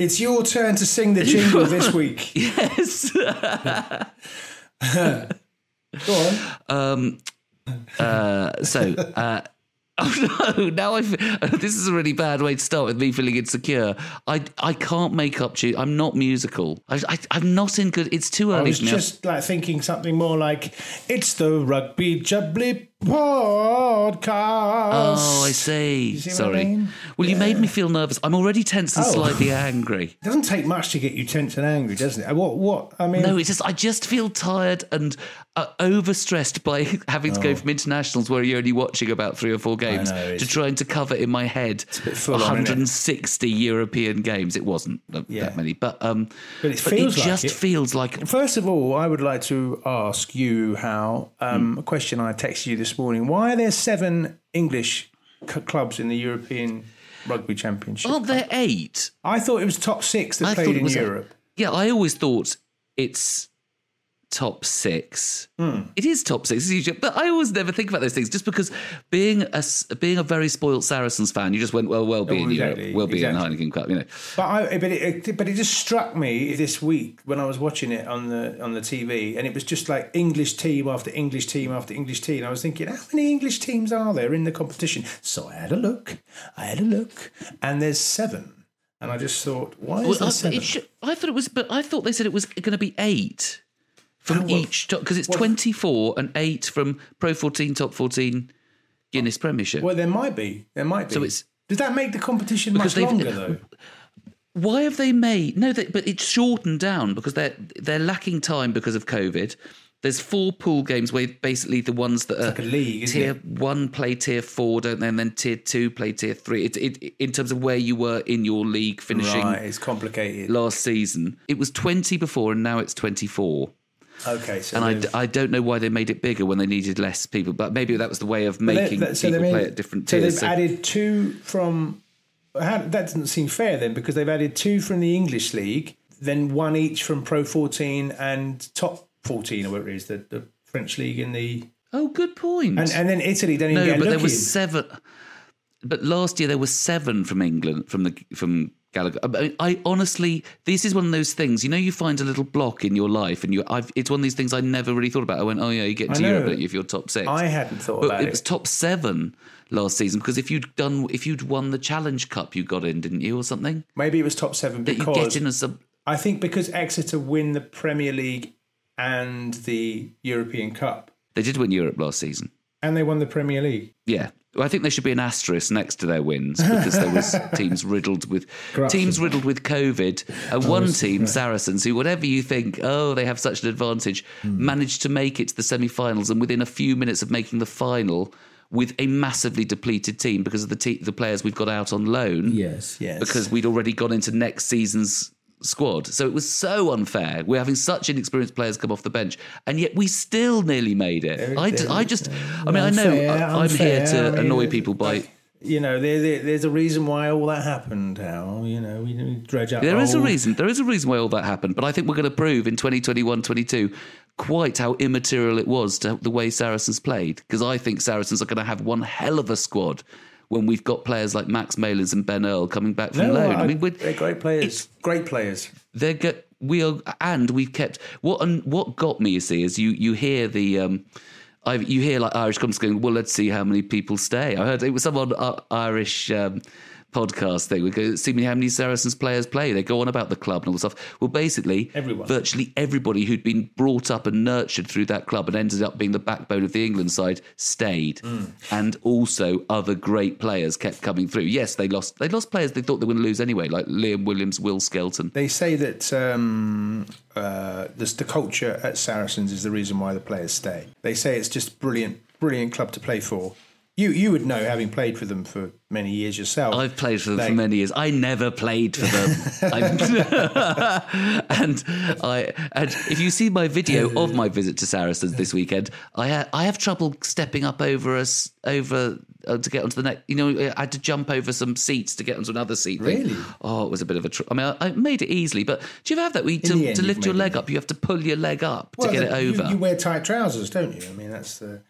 It's your turn to sing the jingle this week. Yes. Go on. um, uh, so, uh, oh no, now I. This is a really bad way to start with me feeling insecure. I I can't make up tune. I'm not musical. I, I I'm not in good. It's too I early was for me. just like thinking something more like it's the rugby jubbly podcast. Oh, I see. see what I Sorry. mean? Well, you made me feel nervous. I'm already tense and Oh. slightly angry. It doesn't take much to get you tense and angry, doesn't it? What? What? I mean, No, it's just I just feel tired and uh, overstressed by having to go from internationals where you're only watching about three or four games Oh. know, to trying to cover in my head bit full on, 160 European games. It wasn't uh, Yeah. that many, but um, But it feels like just it. feels like First of all, I would like to ask you how um, a question I texted you this morning. Why are there seven English c- clubs in the European Rugby Championship? aren't there eight? I thought it was top six that I played in was a- Europe. Yeah, I always thought it's top six. Hmm. It is top six, it's but I always never think about those things. Just because being a being a very spoilt Saracens fan, you just went well, well, be Oh, in exactly, Europe, well, be exactly. in Heineken Cup, you know. But I, but it, but it just struck me this week when I was watching it on the on the TV, and it was just like English team after English team after English team. I was thinking, how many English teams are there in the competition? So I had a look, I had a look, and there's seven. And I just thought, why is Well, there I, seven? it should, I thought it was, but I thought they said it was going to be eight from each top because it's well- twenty four and eight from Pro fourteen, Top fourteen, Guinness Premiership. well, there might be, there might be. So it's- does that make the competition much longer though? Why have they made no? They, but it's shortened down because they're they're lacking time because of COVID. There's four pool games where basically the ones that are like a league, tier one play tier four, don't they? And then tier two play tier three. It, it, in terms of where you were in your league finishing Right, it's complicated. last season, it was 20 before and now it's 24. Okay, so And I, I don't know why they made it bigger when they needed less people, but maybe that was the way of making so people they play made- at different So tiers. they've So- added two from. How, that doesn't seem fair then, because they've added two from the English league, then one each from Pro 14 and Top 14, or whatever it is, the, the French league in the. oh, good point. And, and then Italy don't even no, get but there was seven. But last year there were seven from England from the from Gallagher. I, mean, I honestly, this is one of those things. You know, you find a little block in your life, and you. I've, it's one of these things I never really thought about. I went, oh yeah, you get to. Europe you, if you're top six. I hadn't thought but about it it. was top seven last season because if you'd done, if you'd won the Challenge Cup, you got in, didn't you, or something? Maybe it was top seven That you get in as a I think because Exeter win the Premier League and the European Cup, They did win Europe last season. And they won the Premier League. Yeah. Well, I think there should be an asterisk next to their wins because there was teams riddled with Corruption. teams riddled with COVID, and one team, Saracens, who whatever you think, oh, they have such an advantage, Hmm. managed to make it to the semi-finals, and within a few minutes of making the final, with a massively depleted team because of the te- the players we've got out on loan, Yes, yes. because we'd already gone into next season's squad. So it was so unfair. We're having such inexperienced players come off the bench, and yet we still nearly made it. I, d- I just, I mean, I know I- I'm here to I mean, annoy people by. you know, there, there, there's a reason why all that happened. How you know we we dredge up. There is a reason. There is a reason why all that happened. But I think we're going to prove in 2021 22 quite how immaterial it was to the way Saracens played. Because I think Saracens are going to have one hell of a squad when we've got players like Max Malins and Ben Earl coming back from No, loan. I, I mean, we're, they're great players. Great players. they're go- we are, and we've kept what and what got me. You see, is you you hear the. Um, I, you hear like Irish comments going, well, let's see how many people stay. I heard it was someone uh, Irish. Um, podcast thing. We go see me how many Saracens players play. They go on about the club and all the stuff. Well, basically, Everyone. virtually everybody who'd been brought up and nurtured through that club and ended up being the backbone of the England side stayed, and also other great players kept coming through. Yes, they lost. They lost players they thought they were going to lose anyway, like Liam Williams, Will Skelton. They say that um, uh, this, the culture at Saracens is the reason why the players stay. They say it's just brilliant, brilliant club to play for. You you would know, having played for them for many years yourself. I've played for them They- for many years. I never played for them, and I and if you see my video of my visit to Saracens this weekend, I ha- I have trouble stepping up over us over uh, to get onto the next. You know, I had to jump over some seats to get onto another seat. Really? Oh, it was a bit of a. Tr- I mean, I, I made it easily, but do you ever have that? Where you, to, to lift your leg it. up, you have to pull your leg up Well, to get it the- you- over. You, wear tight trousers, don't you? I mean, that's the.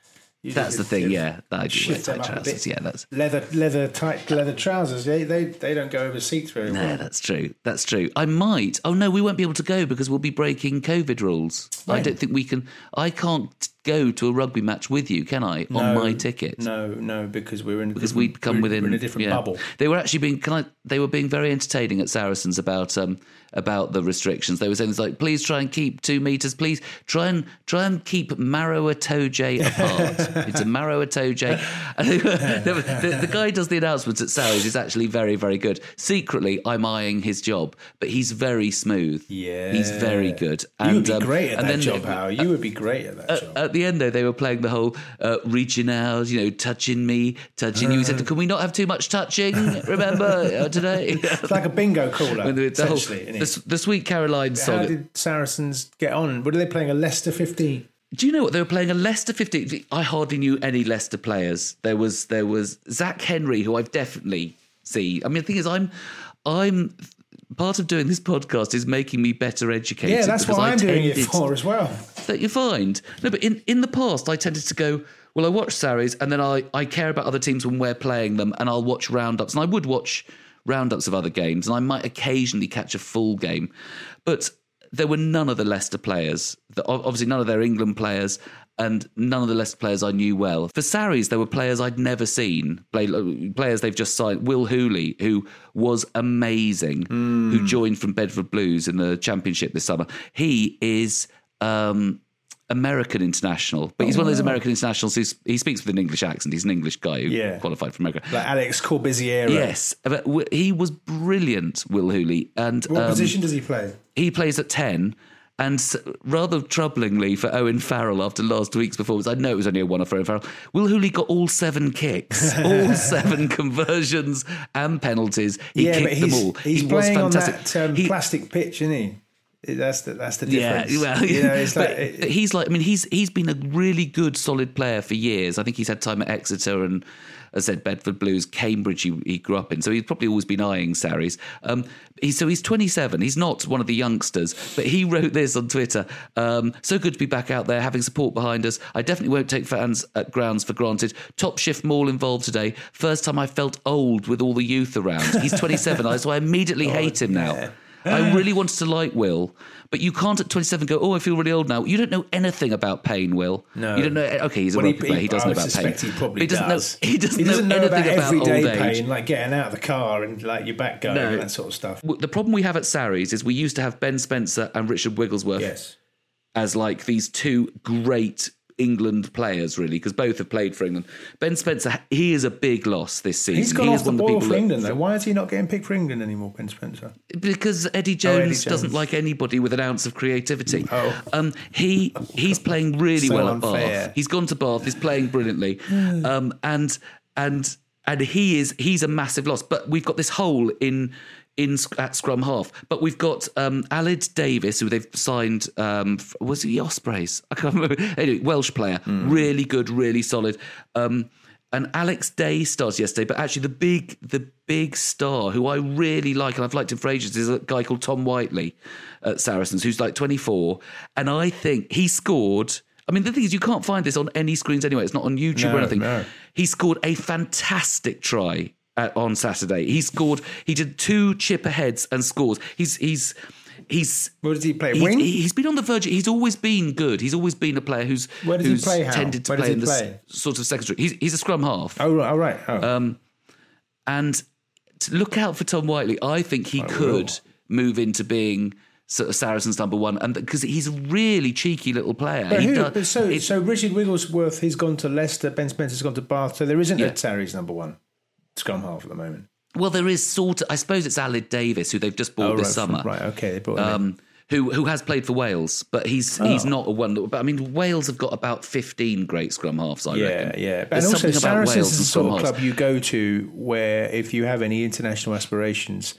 You That's the thing, yeah. I do wear tight trousers. Yeah, that's leather leather tight leather trousers. They they, they don't go over seats very No, well. that's true. That's true. I might. Oh no, we won't be able to go because we'll be breaking COVID rules. I don't think we can. I can't go to a rugby match with you, can I? on my ticket. No, no, because we're in Because we'd come within a different yeah. bubble. They were actually being can I, they were being very entertaining at Saracens about um about the restrictions. They were saying it's like please try and keep two meters. Please try and try and keep Maro Itoje apart. it's a Maro Itoje. And they were- they were- the, the guy does the announcements at Sarries is actually very very good. Secretly, I'm eyeing his job, but he's very smooth. Yeah, he's very good. you would be um, great at and that then- job, Howard. You would be great at that job. at the end, though, they were playing the whole uh, reaching out, you know, touching me, touching you. He said, "Can we not have too much touching? Remember uh, today?" It's like a bingo caller, the, whole, essentially. isn't it? the, Sweet Caroline How did Saracens get on? What are they playing? A Leicester 15? Do you know what they were playing? A Leicester 15. I hardly knew any Leicester players. There was there was Zach Henry, who I've definitely seen. I mean, the thing is, I'm I'm part of doing this podcast is making me better educated. Yeah, that's what I'm doing it for as well. that you find. No, but in, in the past, I tended to go, well, I watch Sarries and then I, I care about other teams when we're playing them and I'll watch roundups. And I would watch roundups of other games and I might occasionally catch a full game. But there were none of the Leicester players, obviously none of their England players and none of the Leicester players I knew well. For Sarries, there were players I'd never seen, play, players they've just signed. Will Hooley, who was amazing, who joined from Bedford Blues in the championship this summer. He is um, American international, but he's one of those American internationals who he speaks with an English accent. He's an English guy who Yeah. qualified for America. Like Alex Corbisiero. Yes, but he was brilliant, Will Hooley, and What um, position does he play? he plays at 10. And rather troublingly for Owen Farrell after last week's performance, I know it was only a one off for Owen Farrell. Will Hooley got all seven kicks, all seven conversions and penalties. He yeah, kicked them all. he's he playing was on fantastic. that um, He- plastic pitch, isn't he? That's the, that's the yeah, difference. well, you know, it's like, it- he's like, I mean, he's he's been a really good, solid player for years. I think he's had time at Exeter and, as I said, Bedford Blues, Cambridge. He, he grew up in, so he's probably always been eyeing Sarries. Um, he, so he's 27. He's not one of the youngsters, but he wrote this on Twitter. Um, so good to be back out there, having support behind us. I definitely won't take fans at grounds for granted. Top shift mall involved today. First time I felt old with all the youth around. He's 27, so I immediately hate him now. I really wanted to like Will, but you can't at 27 go, oh, I feel really old now. You don't know anything about pain, Will. No. You don't know. Eh, okay, he's a Well, rugby player. He does know about pain. He probably he doesn't does. know. He doesn't, know, anything about, everyday old age. pain, like getting out of the car and like your back going No. and that sort of stuff. The problem we have at Sarries is we used to have Ben Spencer and Richard Wigglesworth Yes. as like these two great England players, really, because both have played for England. Ben Spencer, he is a big loss this season. He's gone he off the one of boil people for England, though. Why is he not getting picked for England anymore, Ben Spencer? because Eddie Jones, Oh, Eddie Jones. doesn't like anybody with an ounce of creativity. Oh. Um, he he's playing really So well at unfair. Bath. He's gone to Bath. He's playing brilliantly, um, and and and he is he's a massive loss. But we've got this hole in. In at scrum half, but we've got um, Aled Davies, who they've signed. Um, was he Ospreys? I can't remember. Anyway, Welsh player, really good, really solid. Um, and Alex Day starts yesterday, but actually the big the big star who I really like and I've liked him for ages is a guy called Tom Whiteley at Saracens, who's like 24, and I think he scored. I mean, the thing is, you can't find this on any screens anyway. It's not on YouTube No, or anything. no. He scored a fantastic try at, on Saturday. He scored. He did two chip aheads and scores. He's he's he's Where does he play? He's, Wing? he's been on the verge. He's always been good. He's always been a player who's Where does he who's play, Hal? tended to Where does play he in the play? s- sort of secondary. He's, he's a scrum half. oh, right. All right. Oh. Um, and to look out for Tom Whiteley. I think he could move into being sort of Saracens number one, and because he's a really cheeky little player. but He who, does- but so, it- so Richard Wigglesworth, he's gone to Leicester. Ben Spencer's gone to Bath. So there isn't Yeah. a Sarries number one scrum half at the moment. well, there is sort of. I suppose it's Aled Davies who they've just bought Oh, this right, summer. Right. Okay. They brought him um, who who has played for Wales, but he's he's Oh. not a one. But I mean, Wales have got about fifteen great scrum halves. I Yeah, reckon. yeah. There's and also, Saracens Wales is the sort of club you go to where if you have any international aspirations,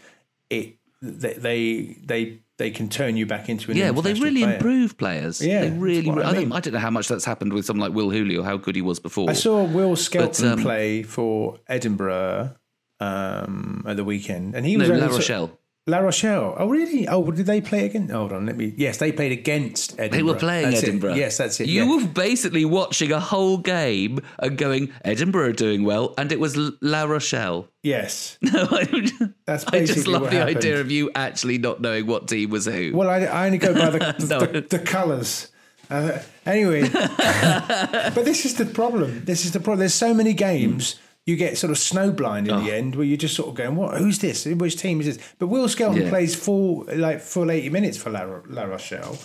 it they they they, they can turn you back into an Yeah, well, they really player. improve players. Yeah, they really. I I, don't. I don't know how much that's happened with someone like Will Hooley or how good he was before. I saw Will Skelton um, play for Edinburgh um, at the weekend, and he was only La Rochelle. La Rochelle. Oh, really? Oh, did they play again? Hold on, let me. Yes, they played against Edinburgh. They were playing That's it. Edinburgh. Yes, that's it. You yeah. were basically watching a whole game and going, Edinburgh are doing well, and it was La Rochelle. Yes, No, I, That's I just love the happened. idea of you actually not knowing what team was who. Well, I, I only go by the, No. the, the colours. Uh, anyway, but this is the problem. This is the problem. There's so many games. You get sort of snowblind in Oh. the end, where you're just sort of going, "What? Who's this? Which team is this?" But Will Skelton Yeah. plays full, like full 80 minutes for La, La Rochelle,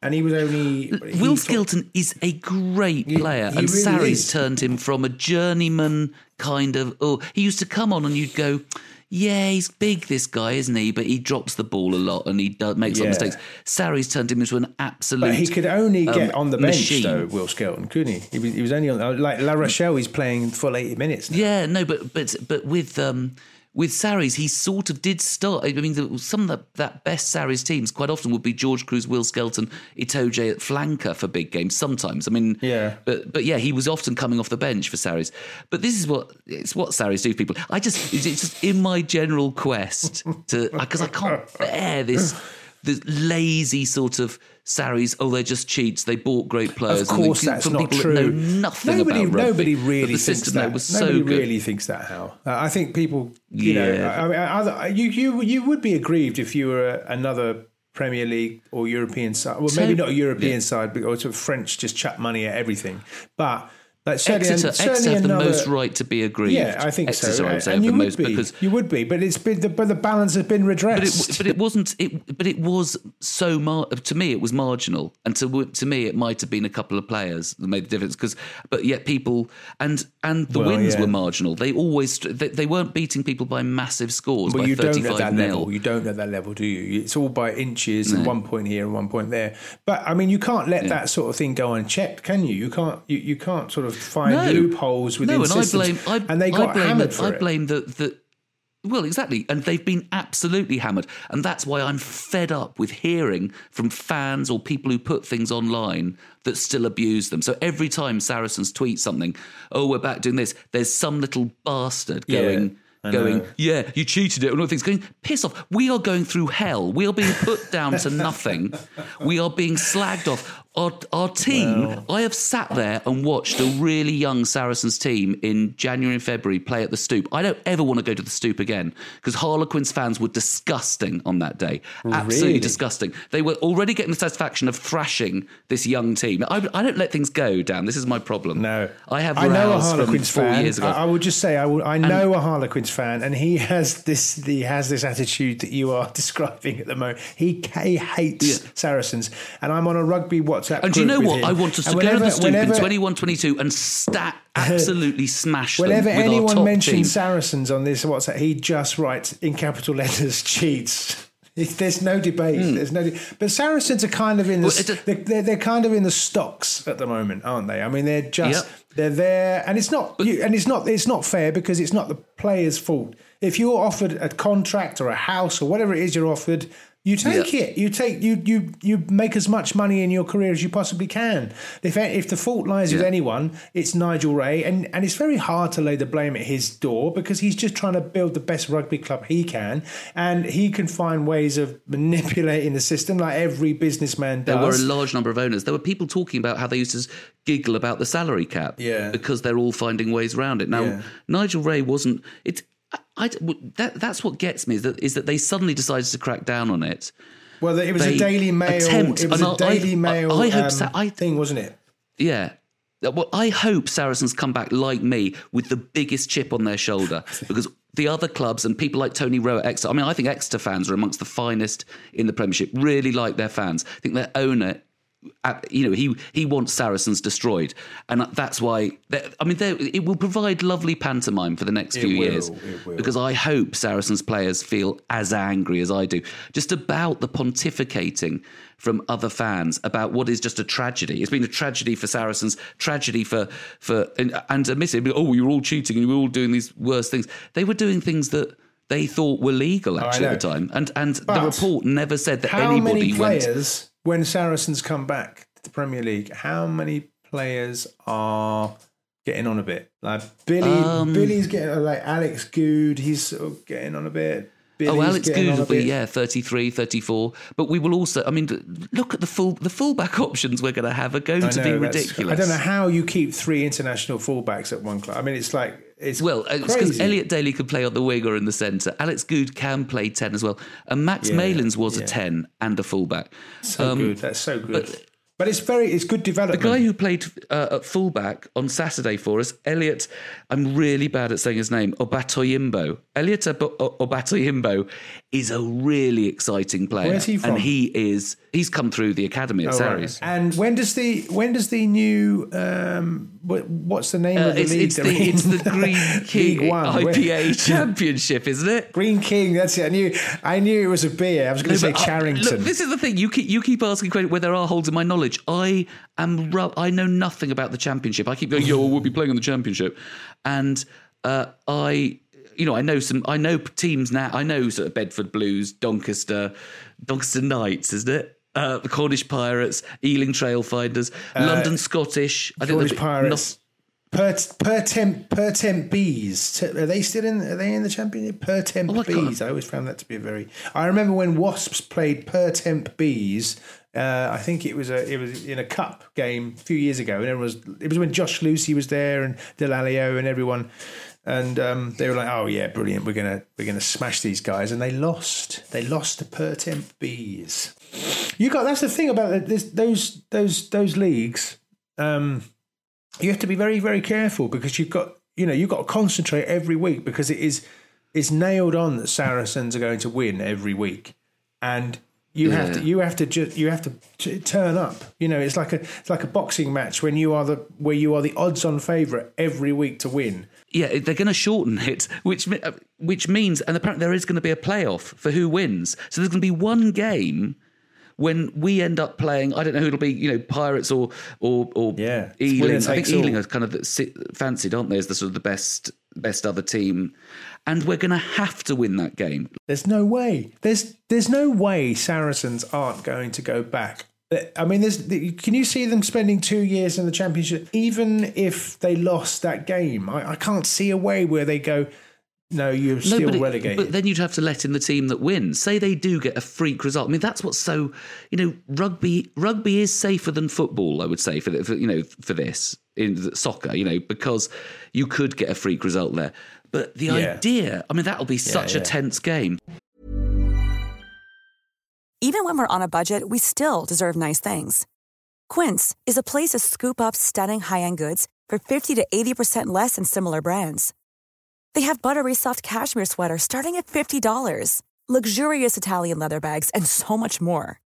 and he was only he Will Skelton Skilton is a great player, he and really Sarries is. turned him from a journeyman kind of. Oh, he used to come on and you'd go, "Yeah, he's big, this guy, isn't he?" But he drops the ball a lot and he does, makes a lot of mistakes. Sarries turned him into an absolute. But he could only get um, on the bench machine. though, Will Skelton, couldn't he? He was, he was only on like La Rochelle. He's playing full 80 minutes. Now. Yeah, no, but but but with um with Sarries, he sort of did start. I mean, the, some of the, that best Sarries teams quite often would be George Kruis, Will Skelton, Itoje at flanker for big games. Sometimes, I mean, Yeah. but but yeah, he was often coming off the bench for Sarries. But this is what it's what Sarries do, people. I just it's just in my general quest to because I can't bear this. This lazy sort of Sarries, oh, they're just cheats. They bought great players. Of and course, that's not true. That nothing nobody, about rugby. nobody really the thinks that. was nobody so good. really thinks that. How uh, I think people, you know, Yeah. I mean, other, you you you would be aggrieved if you were a, another Premier League or European side. Well, maybe not a European side, but or sort of French just chuck money at everything. But like certainly, Exeter, certainly Exeter have the most right to be aggrieved. Yeah, I think Exeter, so. I would say, and you the would most be, because. you would be, but it's been the, but the balance has been But redressed. it, but it wasn't. It, but it was so. Mar- to me, it was marginal, and to to me, it might have been a couple of players that made the difference. Because, but yet people and and the Well, wins yeah. were marginal. They always they, they weren't beating people by massive scores. But by you don't at that nil. level. You don't at that level, do you? It's all by inches and one point here and one point there. But I mean, you can't let that sort of thing go unchecked, can you? You can't. You, you can't sort of find No. loopholes within no, and I blame. I, and they I got blame hammered the, for I it. blame the the. Well, exactly, and they've been absolutely hammered, and that's why I'm fed up with hearing from fans or people who put things online that still abuse them. So every time Saracens tweet something, oh, we're back doing this, there's some little bastard Yeah, going. I Going, know. yeah, you cheated it, and all things going, piss off. We are going through hell. We are being put down to nothing. We are being slagged off. Our, our team, I have sat there and watched a really young Saracens team in January and February play at the Stoop. I don't ever want to go to the Stoop again because Harlequins fans were disgusting on that day. Absolutely Really? disgusting. They were already getting the satisfaction of thrashing this young team. I, I don't let things go down. This is my problem. No, I have I know a Harlequins four fan. years ago. I, I would just say I, will, I know a Harlequins fan, and he has this. He has this attitude that you are describing at the moment. He, he hates Yeah. Saracens, and I'm on a rugby WhatsApp. And do you know what? him. I want us to And go to the whenever- stoop in 21 22 and stat absolutely smash them. Whenever with our anyone mentions team. Saracens on this WhatsApp, he just writes in capital letters cheats. There's no debate. Hmm. There's no. De- but Saracens are kind of in the. Well, they're, they're, they're kind of in the stocks at the moment, aren't they? I mean, they're just Yep. they're there, and it's not. you, and it's not. It's not fair because it's not the player's fault. If you're offered a contract or a house or whatever it is you're offered, you take Yeah. it. You take you you you make as much money in your career as you possibly can. If if the fault lies with anyone, it's Nigel Wray, and and it's very hard to lay the blame at his door because he's just trying to build the best rugby club he can, and he can find ways of manipulating the system like every businessman does. There were a large number of owners. There were people talking about how they used to giggle about the salary cap, Yeah. because they're all finding ways around it. Now, Yeah. Nigel Wray wasn't. It. I, I- that that's what gets me is that is that they suddenly decided to crack down on it, Well, it was they a Daily Mail. attempt- it was a I- Daily I- Mail I hope um, so- I- thing, wasn't it? Yeah. Well, I hope Saracens come back like me with the biggest chip on their shoulder because the other clubs and people like Tony Rowe at Exeter, I mean, I think Exeter fans are amongst the finest in the Premiership, really like their fans. I think their owner, uh, Uh, you know, he, he wants Saracens destroyed. And that's why, I mean, it will provide lovely pantomime for the next It few will, years because I hope Saracens players feel as angry as I do, just about the pontificating from other fans about what is just a tragedy. It's been a tragedy for Saracens, tragedy for for and, and admittedly, oh, you were all cheating and you were all doing these worse things. They were doing things that they thought were legal actually at the time, and and the report never said that anybody many went. When Saracens come back to the Premier League, how many players are getting on a bit? Like Billy, Um, Billy's getting like Alex Goode. He's sort of getting on a bit. Billy's Oh, Alex Goode will be yeah, 33, 34. But we will also. I mean, look at the full the fullback options we're going to have are going I to be ridiculous. I don't know how you keep three international fullbacks at one club. I mean, it's like it's Well, it's because. Elliot Daly could play on the wing or in the centre. Alex Goode can play 10 as well. And Max Yeah, Malins was a 10 and a fullback. so um, good. That's so good. but- But, it's very it's good development. The guy who played uh, at fullback on Saturday for us, Elliot, I'm really bad at saying his name, Obatoyinbo. Elliot Ob- Obatoyinbo is a really exciting player. Where's he from? And he is, he's come through the academy at Oh, right. Sarries. And when does the when does the new um what's the name Uh, of the it's, league? it's, the, it's the Greene King League One. Where- IPA Championship, isn't it? Greene King. That's it. I knew I knew it was a beer. I was going to say but I- Charrington. look, this is the thing. You keep you keep asking credit where there are holes in my knowledge. I am I know nothing about the championship. I keep going, yo, we'll be playing in the championship, and uh, I. You know, I know some. I know teams now. I know sort of Bedford Blues, Doncaster, Doncaster Knights, isn't it? Uh, the Cornish Pirates, Ealing Trailfinders, London Scottish. I Uh, Cornish Pirates. Per per temp Pertemps Bees. Are they still in? Are they in the championship? Per temp Oh, bees. I always found that to be a very. I remember when Wasps played Pertemps Bees. Uh, I think it was a it was in a cup game a few years ago, and it was it was when Josh Lucy was there and Delalio and everyone, and um, they were like, "Oh yeah, brilliant! We're gonna we're gonna smash these guys," and they lost. They lost to Pertemps Bees. You got that's the thing about this, those those those leagues. Um, you have to be very very careful because you've got you know you've got to concentrate every week because it is it's nailed on that Saracens are going to win every week, and you have to you have to just you have to t- turn up. You know, it's like a it's like a boxing match when you are the where you are the odds on favourite every week to win. Yeah, they're going to shorten it, which uh, which means, and apparently there is going to be a playoff for who wins. So there's going to be one game when we end up playing. I don't know who it'll be. You know, Pirates or or or Yeah, Ealing. I think Ealing all. are kind of fancied, aren't they, as the sort of the best best other team, and we're going to have to win that game. There's no way. There's there's no way Saracens aren't going to go back. I mean, there's. Can you see them spending two years in the championship, even if they lost that game? I, I can't see a way where they go. No, you're still but, it- relegated. but then you'd have to let in the team that wins. Say they do get a freak result. I mean, that's what's so you know rugby. Rugby is safer than football. I would say for, the- for you know for this in the soccer. You know because you could get a freak result there. But the Yeah. idea, I mean, that'll be such a yeah. tense game. Even when we're on a budget, we still deserve nice things. Quince is a place to scoop up stunning high-end goods for 50 to 80% less than similar brands. They have buttery soft cashmere sweaters starting at $50, luxurious Italian leather bags, and so much more.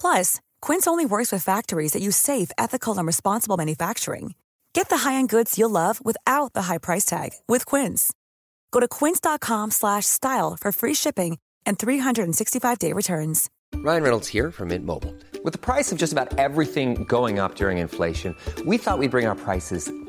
Plus, Quince only works with factories that use safe, ethical, and responsible manufacturing. Get the high-end goods you'll love without the high price tag with Quince. Go to quince.com slash style for free shipping and 365-day returns. Ryan Reynolds here from Mint Mobile. With the price of just about everything going up during inflation, we thought we'd bring our prices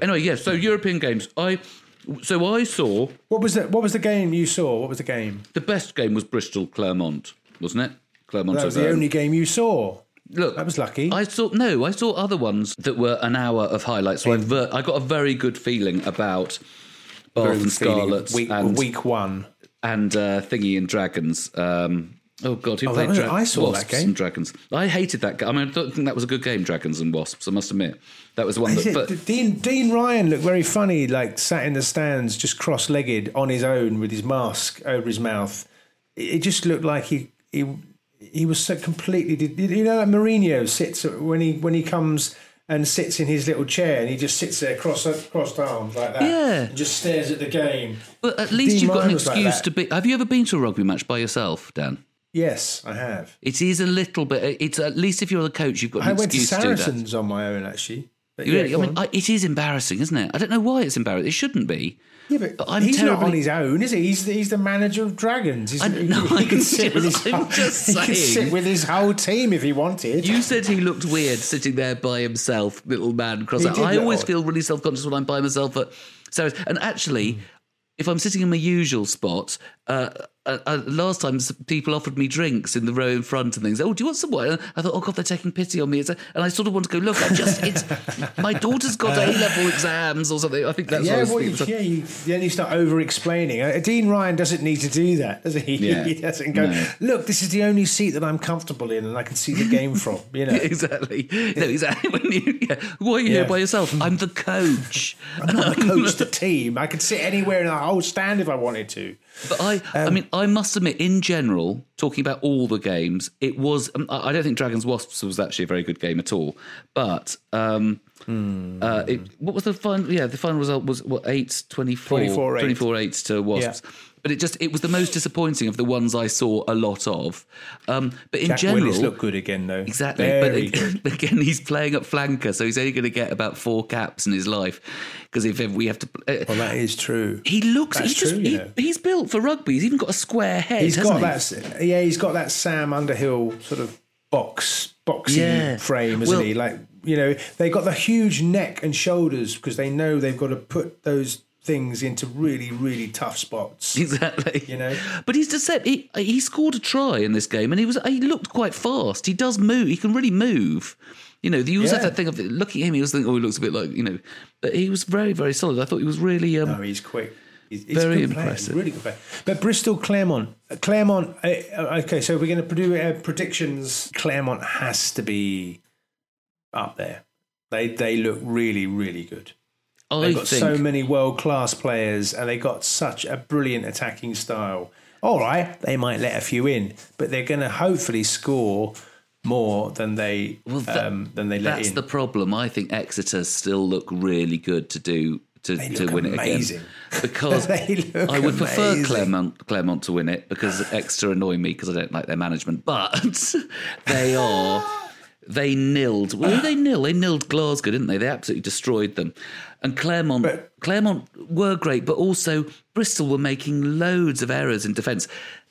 Anyway, yes. So European games. I so I saw What was the What was the game you saw? What was the game? the best game was Bristol Clermont, wasn't it? Clermont. That was over- the only game you saw. Look, That was lucky. I saw no, I saw other ones that were an hour of highlights. So I, ver- I got a very good feeling about Bath and feeling. Scarlets Week, and week one. and uh, Thingy and Dragons. Um, oh God, who Oh, played that- Dra- I saw that Wasps game. and Dragons? I hated that game. I mean, I don't think that was a good game, Dragons and Wasps. I must admit, that was the one that. it- but- Dean Dean Ryan looked very funny, like sat in the stands, just cross-legged on his own with his mask over his mouth. It just looked like he he he was so completely. You know, like Mourinho sits when he when he comes and sits in his little chair and he just sits there cross crossed arms like that. Yeah. just stares at the game. But at least Dean you've got Ryan an was like excuse to be. Have you ever been to a rugby match by yourself, Dan? Yes, I have. It is a little bit. It's at least if you're the coach, you've got an I went to excuse to, do that. I went to Saracens on my own actually. But You yeah, really, I mean. I, it is embarrassing, isn't it? I don't know why it's embarrassing. It shouldn't be. Yeah, but, I'm he's not on his own, is he? He's the, he's the manager of Dragons. He's, I- he, no, he I'm could sit with his I'm just he could sit with his whole team if he wanted. You said he looked weird sitting there by himself, little man. Cross out. I always odd. feel really self conscious when I'm by myself at Sarah's. And actually, if I'm sitting in my usual spot, uh, uh, uh, last time people offered me drinks in the row in front and things. Oh, do you want some wine? I thought, oh god, they're taking pity on me. A- And I sort of want to go. Look, I just it's my daughter's got A level exams or something. I think that's what yeah, thinking. you, yeah, you, then you start over explaining. Uh, Dean Ryan doesn't need to do that, does he? Yeah. he doesn't go, No. look, this is the only seat that I'm comfortable in and I can see the game from. You know, exactly. No, exactly. When you, yeah. Why are you Yeah. here by yourself? I'm the coach. I'm not the coach the team. I could sit anywhere in the whole stand if I wanted to. But I, Um, I mean, I must admit, in general, talking about all the games, it was. Um, I don't think Dragons Wasps was actually a very good game at all. But um, Hmm. uh, it, what was the final? Yeah, the final result was what eight twenty four 24-8. 24 8 to Wasps. But it just it was the most disappointing of the ones I saw a lot of. Um, but in Jack general, Willis looked good again, though. Exactly. Very but again, he's playing at flanker, so he's only going to get about four caps in his life. Because if we have to. Uh, Well, that is true. he looks. That's He's just. he- he's built for rugby. He's even got a square head. He's got he? that. Yeah, he's got that Sam Underhill sort of box boxing Yeah. frame, isn't Well- he? Like you know, they've got the huge neck and shoulders because they know they've got to put those things into really, really tough spots. Exactly. You know? but he's deceptive. He, he scored a try in this game, and he was. He looked quite fast. He does move. He can really move. You know, you always have that thing of looking at him. He was thinking, oh, he looks a bit like you know, but he was very, very solid. I thought he was really. Um, No, he's quick. He's, he's Very impressive. Really good player. But Bristol Claremont, Claremont. Uh, uh, okay, so we're going to do uh, predictions. Claremont has to be up there. They they look really really good. I They've got think so many world class players, and they got such a brilliant attacking style. All right, they might let a few in, but they're going to hopefully score more than they Well, that- um, than they let that's in. the problem. I think Exeter still look really good to do to, to win amazing. it again because They look I would prefer amazing. Claremont Claremont to win it because Exeter annoy me because I don't like their management, but they are. They nilled. Well, who they nil. They nilled Glasgow, didn't they? They absolutely destroyed them. And Claremont, But- Claremont were great, but also Bristol were making loads of errors in defence.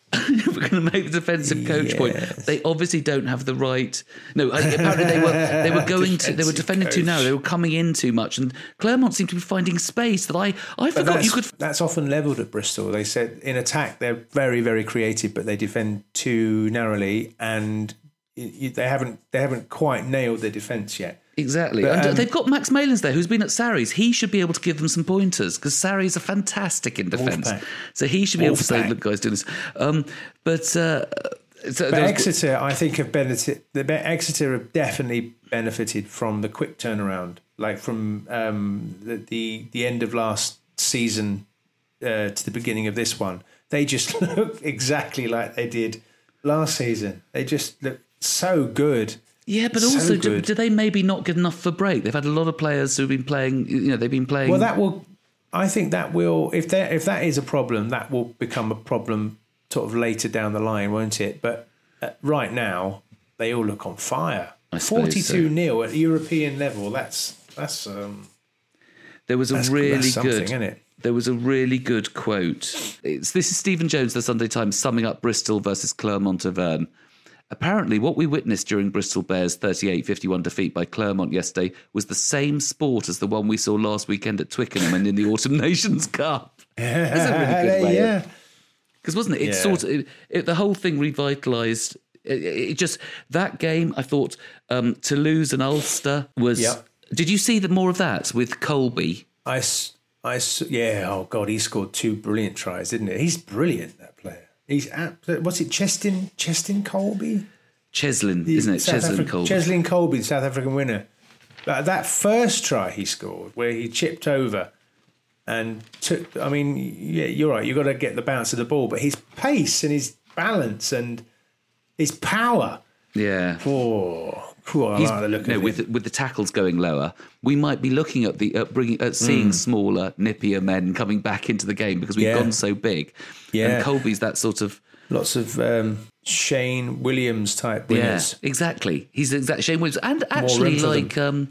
we're going to make the defensive coach point. They obviously don't have the right. No, apparently they were they were going to they were defending too narrow. They were coming in too much, and Claremont seemed to be finding space that I I forgot you could. that's often levelled at Bristol. They said in attack they're very, very creative, but they defend too narrowly, and y- y- they haven't they haven't quite nailed their defence yet. Exactly. But, and um, they've got Max Malins there, who's been at Sarries. He should be able to give them some pointers because Sarries are fantastic in defence. So he should be able to say, look, guys, do this. Um, but uh, so But was- Exeter, I think, have benefited. The Exeter have definitely benefited from the quick turnaround, like from um, the, the the end of last season uh, to the beginning of this one. They just look exactly like they did last season. They just look so good. Yeah, but So also, do, do they maybe not get enough for break? They've had a lot of players who've been playing. You know, they've been playing. Well, that will. I think that will. If that if that is a problem, that will become a problem sort of later down the line, won't it? But uh, right now, they all look on fire. Forty-two so. nil at European level. That's that's um, There was a really good. isn't it? There was a really good quote. It's, this is Stephen Jones, the Sunday Times, summing up Bristol versus Clermont Auvergne. Apparently, what we witnessed during Bristol Bears' 38 51 defeat by Clermont yesterday was the same sport as the one we saw last weekend at Twickenham and in the Autumn Nations Cup. That's a really good way. yeah. Because wasn't it? It Yeah. sort of it, it, the whole thing revitalised. It, it just that game. I thought um, Toulouse and Ulster was. Yep. Did you see the more of that with Kolbe? I, I yeah. Oh God, he scored two brilliant tries, didn't it? He's brilliant. That player. He's absolute. What's it? Chestin Chestin Kolbe. Cheslin, isn't it? South Cheslin Afri- Kolbe. Cheslin Kolbe, the South African winner. That, that first try he scored, where he chipped over and took. I mean, yeah, you're right. You've got to get the bounce of the ball, but his pace and his balance and his power. Yeah. Oh, cool. He's- the look no, with it. with the tackles going lower, we might be looking at the at bringing at seeing smaller, nippier men coming back into the game because we've Mm. Yeah. gone so big. Yeah. and Kolbe's that sort of Lots of um, Shane Williams type winners. yeah, exactly. He's exactly Shane Williams, and actually room for them. like um,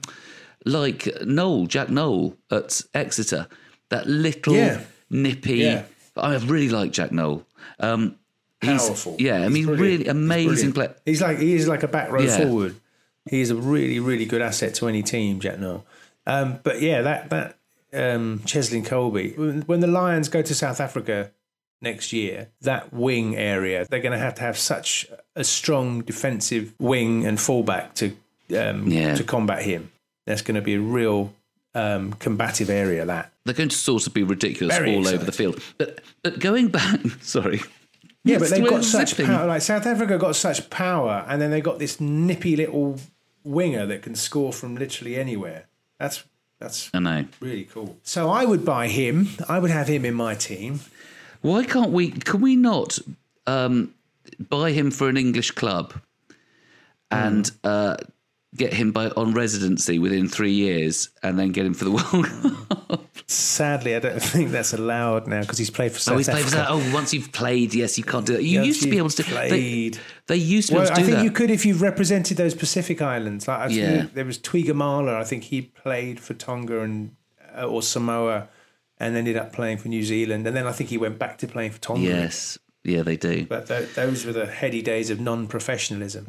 like Nowell Jack Nowell at Exeter, that little Yeah. nippy. Yeah. I really like Jack Nowell. Um, Powerful. Yeah, I mean, really amazing player. He's like he is like a back row forward. He's a really really good asset to any team, Jack Nowell. Um, but yeah, that that um, Cheslin Kolbe. When, the Lions go to South Africa next year, that wing area they're going to have to have such a strong defensive wing and fullback to um, Yeah. to combat him. That's going to be a real um, combative area. That They're going to sort of be ridiculous Very all over the field. But but going back, sorry. Yeah, but they've got such zipping. power. Like South Africa got such power, and then they got this nippy little winger that can score from literally anywhere. That's that's I know. really cool. So I would buy him. I would have him in my team. Why can't we? Can we not um, buy him for an English club and Hmm. uh, get him by on residency within three years, and then get him for the World Cup? Sadly, I don't think that's allowed now because he's played for South oh, he's played for Africa. that. Oh, once you've played, yes, you can't do that. You Once used to be able to. do They, they used to be able to I think that. you could if you've represented those Pacific islands. Like I think Yeah. there was Tuigamala. I think he played for Tonga and uh, or Samoa, and ended up playing for New Zealand. And then I think he went back to playing for Tonga. Yes, yeah, they do. But th- those were the heady days of non-professionalism.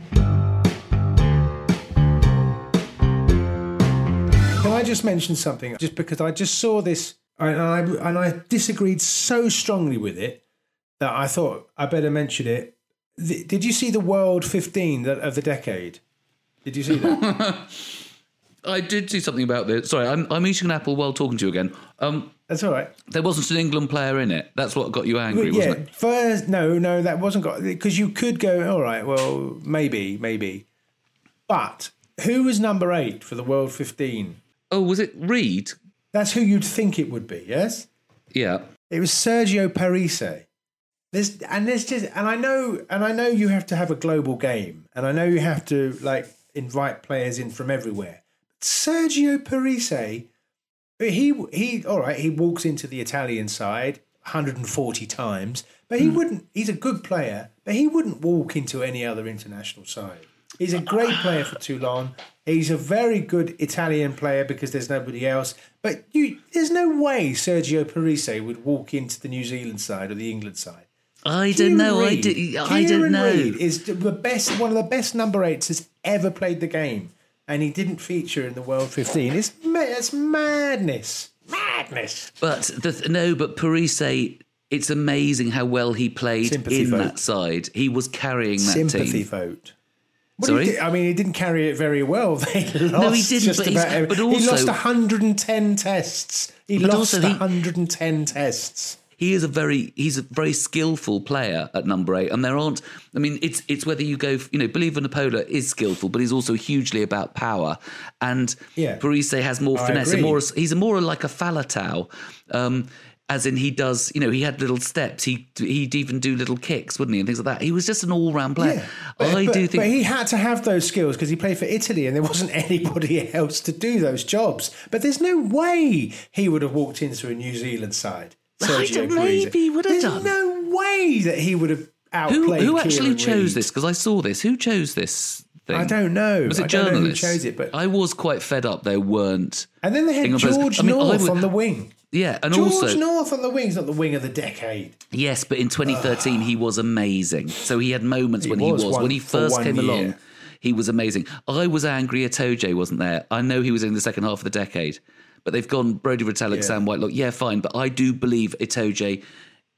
Just mention something? Just because I just saw this and I and I disagreed so strongly with it that I thought I better mention it. Did you see the World 15 of the decade? Did you see that? I did see something about this. Sorry, I'm, I'm eating an apple while talking to you again. Um, That's all right. there wasn't an England player in it. That's what got you angry, yeah, wasn't it? first, no, no, that wasn't got because you could go. All right, well, maybe, maybe, but who was number eight for the World 15? Oh, was it Read? That's who you'd think it would be. Yes, Yeah. it was Sergio Parisse. There's and there's just and I know and I know you have to have a global game and I know you have to like invite players in from everywhere. Sergio Parisse, he he all right, he walks into the Italian side 140 times, but he hmm. wouldn't. He's a good player, but he wouldn't walk into any other international side. He's a great player for Toulon. He's a very good Italian player because there's nobody else. But you, there's no way Sergio Parisse would walk into the New Zealand side or the England side. I Kieran don't know. I, do, I don't know. Read is the best, one of the best number eights has ever played the game, and he didn't feature in the World 15. It's ma- it's madness, madness. But the, no, but Parisse, it's amazing how well he played Sympathy in vote. that side. He was carrying that Sympathy team. vote. Sorry? Did, I mean, he didn't carry it very well. They lost No, he didn't, Just but about every- but also, he lost 110 tests. He lost also he- 110 tests. He is a very he's a very skillful player at number eight, and there aren't. I mean, it's it's whether you go. You know, Billy Vunipola is skillful, but he's also hugely about power. And Yeah. Parisse has more I finesse. agree. More, he's more like a Faletau. Um, as in he does, you know, he had little steps. He he'd even do little kicks, wouldn't he, and things like that. He was just an all round player. But, I but- do think but he had to have those skills because he played for Italy, and there wasn't anybody else to do those jobs. But there's no way he would have walked into a New Zealand side. I Sergio maybe he would have There's done. no way that he would have who outplayed. who actually Kieran chose Read. this because I saw this. Who chose this? Thing? I don't know. Was it I who journalists? chose it, but I was quite fed up. There weren't. and then they had England players. George I mean, I North would- on the wing. Yeah, and George also North on the wing is not the wing of the decade. Yes, but in 2013 he was amazing. So he had moments He when he was one- when he for first one came year. along. He was amazing. I was angry at Itoje wasn't there. I know he was in the second half of the decade, but they've gone Brodie Retallick, Yeah. Sam Whitelock. Yeah, fine, but I do believe Itoje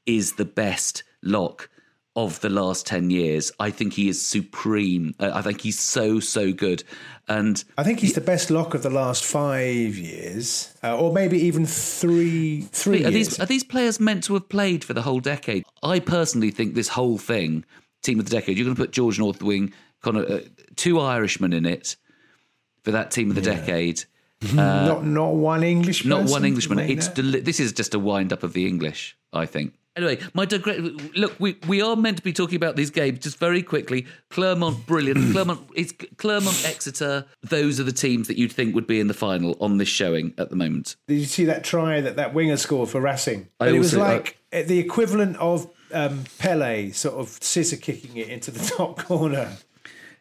is the best lock of the last 10 years. I think he is supreme. Uh, I think he's so so good. And I think he's the best lock of the last five years, uh, or maybe even three. Three are years. these are these players meant to have played for the whole decade? I personally think this whole thing, team of the decade, you're going to put George North Wing, Conor, uh, two Irishmen in it for that team of the decade. not not one English. Not one Englishman. It's deli- this is just a wind up of the English, I think. Anyway, my digre- look, we, we are meant to be talking about these games just very quickly. Clermont, brilliant. Clermont, it's Clermont, Exeter. Those are the teams that you'd think would be in the final on this showing at the moment. Did you see that try that that winger scored for Racing? I But it was like uh, the equivalent of um, Pele sort of scissor kicking it into the top corner.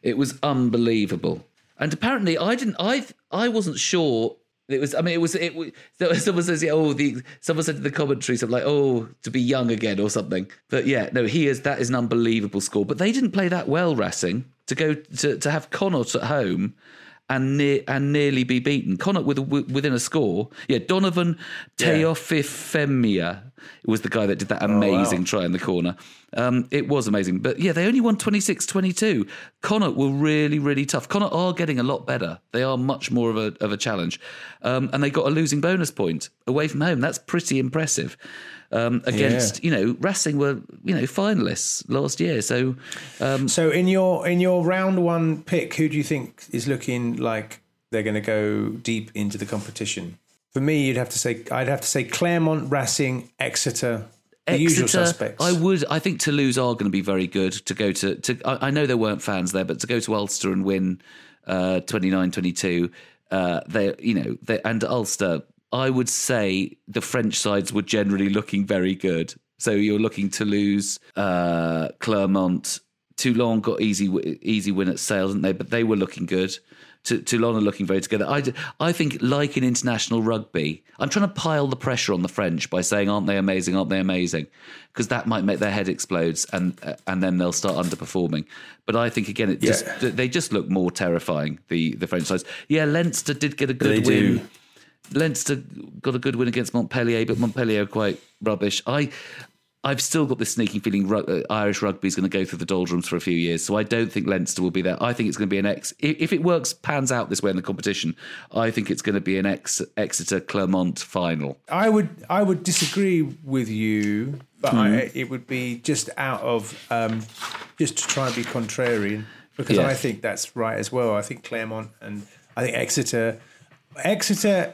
It was unbelievable. And apparently, I didn't. I I wasn't sure. It was. I mean, it was. It. was- Someone says, yeah, "Oh, the." Someone said in the commentary something like, "Oh, to be young again" or something. But yeah, no, he is. That is an unbelievable score. But they didn't play that well, Racing, to go to to have Connacht at home. And near and nearly be beaten. Connacht with, with within a score. Yeah, Donovan Taofifenua was the guy that did that amazing try in the corner. Um, it was amazing. But yeah, they only won 26 22. Connacht were really, really tough. Connacht are getting a lot better. They are much more of a, of a challenge. Um, and they got a losing bonus point away from home. That's pretty impressive. Um, against, you know, Racing were, you know, finalists last year. So So in your in your round one pick, who do you think is looking like they're going to go deep into the competition? For me, you'd have to say I'd have to say Clermont, Racing, Exeter, the usual suspects. I would. I think Toulouse are going to be very good to go to. to I, I know there weren't fans there, but to go to Ulster and win uh, 29-22, uh, they, you know, they, and Ulster, I would say the French sides were generally looking very good. So you're looking Toulouse, uh, Clermont, Toulon got easy easy win at Sale, didn't they? But they were looking good. T- Toulon are looking very together. I, I think, like in international rugby, I'm trying to pile the pressure on the French by saying, "Aren't they amazing? Aren't they amazing?" Because that might make their head explodes, and uh, and then they'll start underperforming. But I think again, it just Yeah. they just look more terrifying. The the French sides. Yeah, Leinster did get a good They win. do. Leinster got a good win against Montpellier, but Montpellier are quite rubbish. I, I've still got this sneaking feeling ru- uh, Irish rugby is going to go through the doldrums for a few years. So I don't think Leinster will be there. I think it's going to be an ex. If, it works, pans out this way in the competition, I think it's going to be an ex Exeter Clermont final. I would I would disagree with you, but I, it would be just out of um, just to try and be contrarian because Yeah. I think that's right as well. I think Clermont and I think Exeter, Exeter,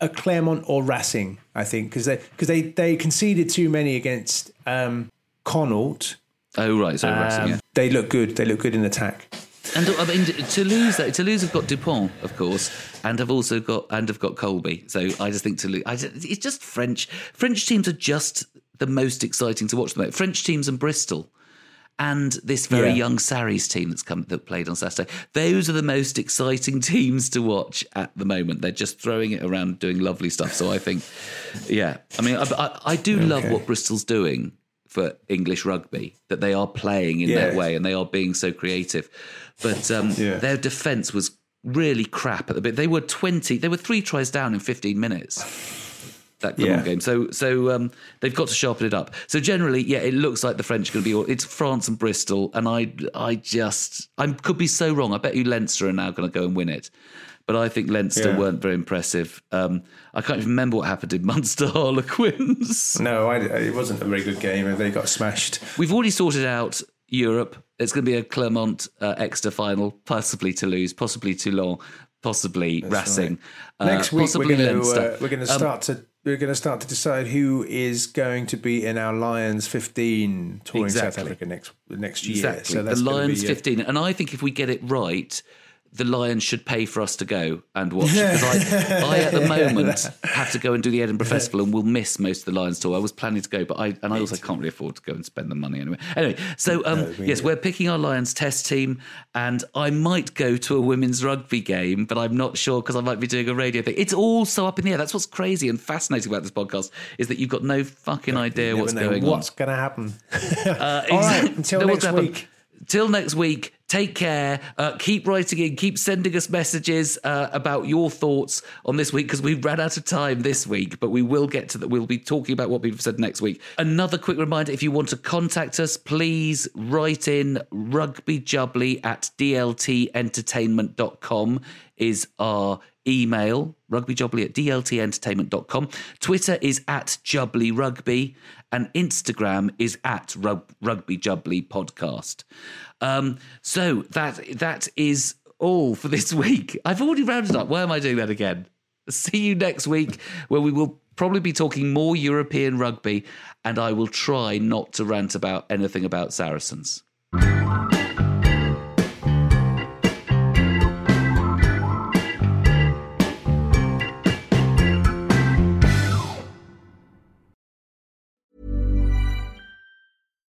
a Clermont or Racing. I think because they because they they conceded too many against um, Connacht. Oh right, so Racing, Um, yeah. They look good. They look good in attack. And I mean, Toulouse, Toulouse have got Dupont, of course, and have also got and have got Kolbe. So I just think Toulouse. I just, it's just French. French teams are just the most exciting to watch. Them. French teams and Bristol, and this very Yeah. young Sarries team that's come that played on Saturday. Those are the most exciting teams to watch at the moment. They're just throwing it around, doing lovely stuff. So I think, yeah, I mean, I, I, I do love what Bristol's doing for English rugby that they are playing in that way and they are being so creative. But um, Yeah. their defence was really crap at the bit. They were twenty. They were three tries down in fifteen minutes. That Clermont Yeah. game. So so um, they've got to sharpen it up. So generally, yeah, it looks like the French are going to be. all It's France and Bristol, and I I just I could be so wrong. I bet you Leinster are now going to go and win it. But I think Leinster Yeah. weren't very impressive. Um, I can't even remember what happened in Munster Harlequins. No, I, it wasn't a very good game. And they got smashed. We've already sorted out Europe. It's going to be a Clermont uh, Exeter final, possibly Toulouse, possibly Toulon, possibly Racing. Uh, Next week possibly we're going to uh, we're going to Um, start to we're going to start to decide who is going to be in our Lions 15 touring Exactly. South Africa next next year. Exactly. So that's the Lions be, uh, 15. And I think if we get it right, the Lions should pay for us to go and watch. Because I, I, at the moment, have to go and do the Edinburgh Festival and will miss most of the Lions tour. I was planning to go, but I and I also can't really afford to go and spend the money anyway. Anyway, so um, yes, we're picking our Lions test team, and I might go to a women's rugby game, but I'm not sure because I might be doing a radio thing. It's all so up in the air. That's what's crazy and fascinating about this podcast is that you've got no fucking idea what's going what's on. What's going to happen. Uh, All right, until next what's happened. Till next week, take care. Uh, keep writing in, keep sending us messages uh, about your thoughts on this week because we ran out of time this week, but we will get to that. We'll be talking about what we've said next week. Another quick reminder if you want to contact us, please write in rugbyjubbly at dltentertainment.com is our email rugbyjubbly at dltentertainment.com twitter is at jubbly rugby and instagram is at rug- podcast um, so that that is all for this week. I've already rounded up. Why am i doing that again? See you next week where we will probably be talking more european rugby and i will try not to rant about anything about saracens